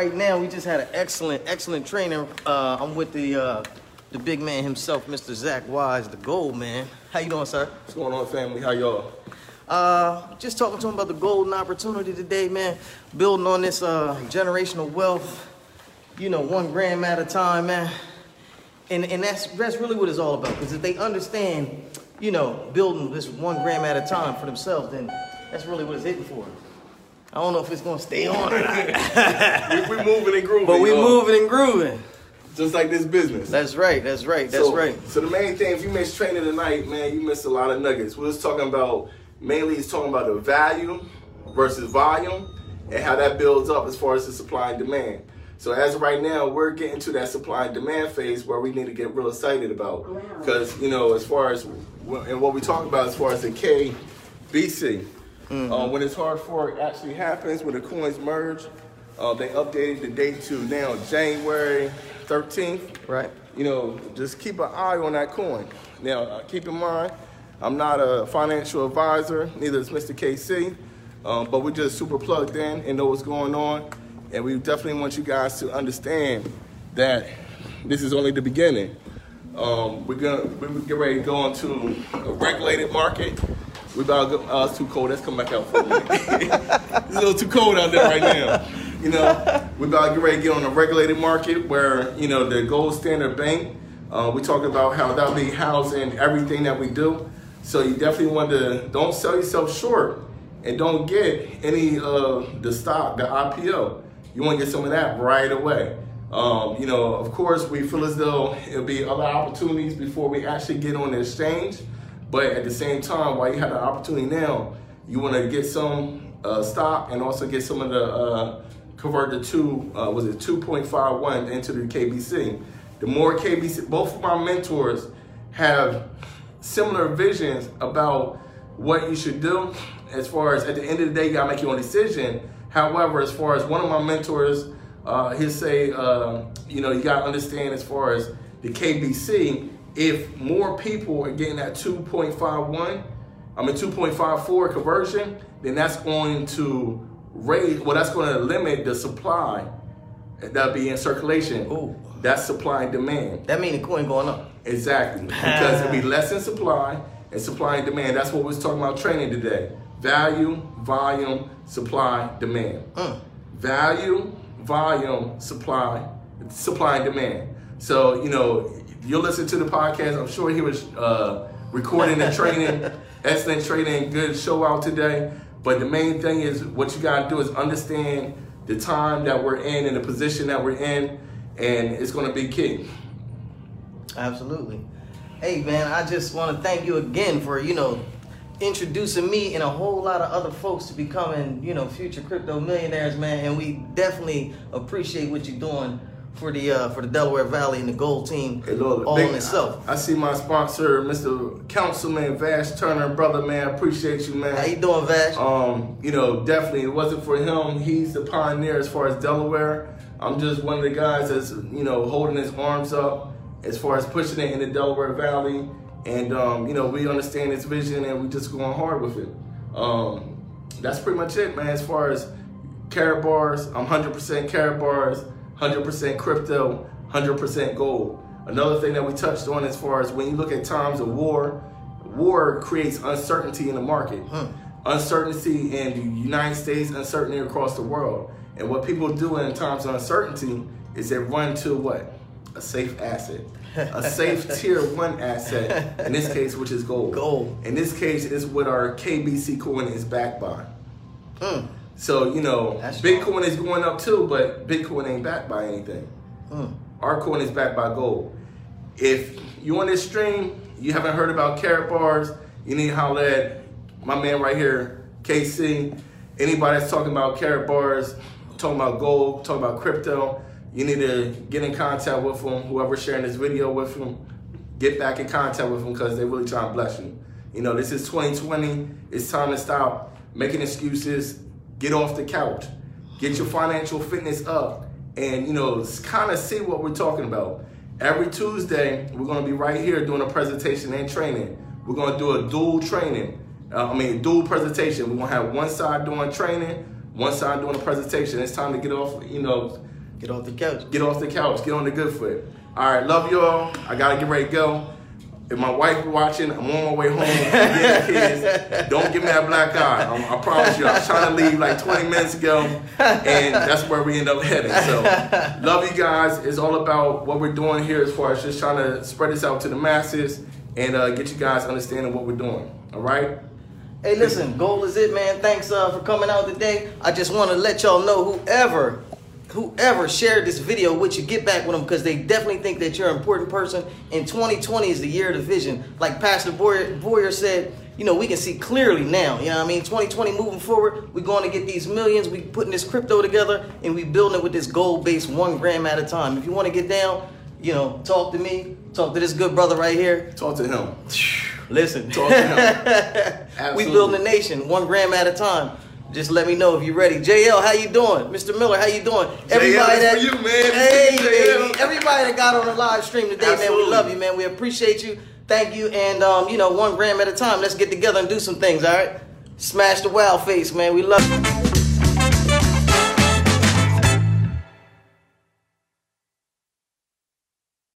right now, we just had an excellent, excellent trainer. Uh, I'm with the uh, the big man himself, Mr. Zach Wise, the gold man. How you doing, sir? What's going on, family? How y'all? Uh, just talking to him about the golden opportunity today, man. Building on this uh, generational wealth, you know, one gram at a time, man. And and that's that's really what it's all about. Because if they understand, you know, building this one gram at a time for themselves, then that's really what it's hitting for. I don't know if it's gonna stay on or not. we, we moving and grooving. but we y'all. moving and grooving. Just like this business. That's right. That's right. That's so, right. So the main thing, if you miss training tonight, man, you missed a lot of nuggets. We was talking about, mainly it's talking about the value versus volume and how that builds up as far as the supply and demand. So as of right now, we're getting to that supply and demand phase where we need to get real excited about. Because, you know, as far as, and what we talk about as far as the KBC, Mm-hmm. uh, when it's hard for it actually happens, when the coins merge, uh, they updated the date to now January 13th. Right. You know, just keep an eye on that coin. Now, uh, keep in mind, I'm not a financial advisor, neither is Mr. KC, um, but we're just super plugged in and know what's going on. And we definitely want you guys to understand that this is only the beginning. Um, we're gonna we get ready to go into a regulated market. We about to go, uh, it's too cold. Let's come back out for a it's a little too cold out there right now. You know, we about to get ready to get on a regulated market where you know the gold standard bank. Uh, we talk about how that'll be housing everything that we do. So you definitely want to don't sell yourself short and don't get any of the stock, the IPO. You want to get some of that right away. Um, you know, of course, we feel as though it'll be other opportunities before we actually get on the exchange. But at the same time, while you have the opportunity now, you want to get some uh, stock and also get some of the uh, convert the two uh, was it 2.51 into the KBC. The more KBC, both of my mentors have similar visions about what you should do. As far as at the end of the day, you gotta make your own decision. However, as far as one of my mentors, uh, he'll say, uh, you know, you gotta understand as far as the KBC, if more people are getting that 2.51, I mean 2.54 conversion, then that's going to raise, well, that's going to limit the supply that'll be in circulation. Ooh. That's supply and demand. That mean the coin going up. Exactly. Because it'll be less in supply and supply and demand. That's what we was talking about training today. Value, volume, supply, demand. Mm. Value, volume, supply, supply and demand. So, you know, you'll listen to the podcast. I'm sure he was uh, recording and training, excellent training, good show out today. But the main thing is what you gotta do is understand the time that we're in and the position that we're in, and it's gonna be key. Absolutely. Hey man, I just want to thank you again for you know introducing me and a whole lot of other folks to becoming you know future crypto millionaires, man. And we definitely appreciate what you're doing for the uh, for the Delaware Valley and the Gold Team Hey, Lord, all big- in itself. I see my sponsor, Mr. Councilman Vash Turner, brother man. Appreciate you, man. How you doing, Vash? Um, you know, definitely it wasn't for him. He's the pioneer as far as Delaware. I'm just one of the guys that's you know holding his arms up as far as pushing it in the Delaware Valley. And um, you know, we understand his vision and we just going hard with it. Um, that's pretty much it, man. As far as Karatbars, I'm 100% Karatbars, 100% crypto, 100% gold. Another thing that we touched on as far as when you look at times of war, war creates uncertainty in the market. Uncertainty in the United States, uncertainty across the world. And what people do in times of uncertainty is they run to what? A safe asset. A safe tier one asset, in this case, which is gold. Gold. In this case, is what our KBC coin is backed by. Mm. So, you know, That's Bitcoin is going up too, but Bitcoin ain't backed by anything. Mm. Our coin is backed by gold. If you on this stream, you haven't heard about Karatbars, you need to holler at my man right here, KC. Anybody that's talking about Karatbars, talking about gold, talking about crypto, you need to get in contact with them. Whoever's sharing this video with them, get back in contact with them because they really trying to bless you. You know, this is 2020. It's time to stop making excuses. Get off the couch. Get your financial fitness up, and you know, kind of see what we're talking about. Every Tuesday, we're gonna be right here doing a presentation and training. We're gonna do a dual training. Uh, I mean, dual presentation. We're gonna have one side doing training, one side doing a presentation. It's time to get off, you know, Get off the couch. Get off the couch. Get on the good foot. All right, love y'all. I gotta get ready to go. If my wife watching, I'm on my way home. Kids. Don't give me that black eye. I, I promise you. I was trying to leave like 20 minutes ago, and that's where we end up heading. So, love you guys. It's all about what we're doing here as far as just trying to spread this out to the masses and uh, get you guys understanding what we're doing. All right. Hey, listen, goal is it, man. Thanks uh, for coming out today. I just want to let y'all know whoever whoever shared this video with you, get back with them because they definitely think that you're an important person. And 2020 is the year of the vision. Like Pastor Boyer, Boyer said, you know, we can see clearly now. You know what I mean? 2020 moving forward, we're going to get these millions. We putting this crypto together and we building it with this gold base one gram at a time. If you want to get down, you know, talk to me, talk to this good brother right here. Talk to him. Listen. Talk to him. we building a nation one gram at a time. Just let me know if you're ready. JL, how you doing? Mr. Miller, how you doing? Everybody that you, man. Hey, baby. Everybody that got on the live stream today, Absolutely. man, we love you, man. We appreciate you. Thank you. And um, you know, one gram at a time. Let's get together and do some things, all right? Smash the wow face, man. We love you.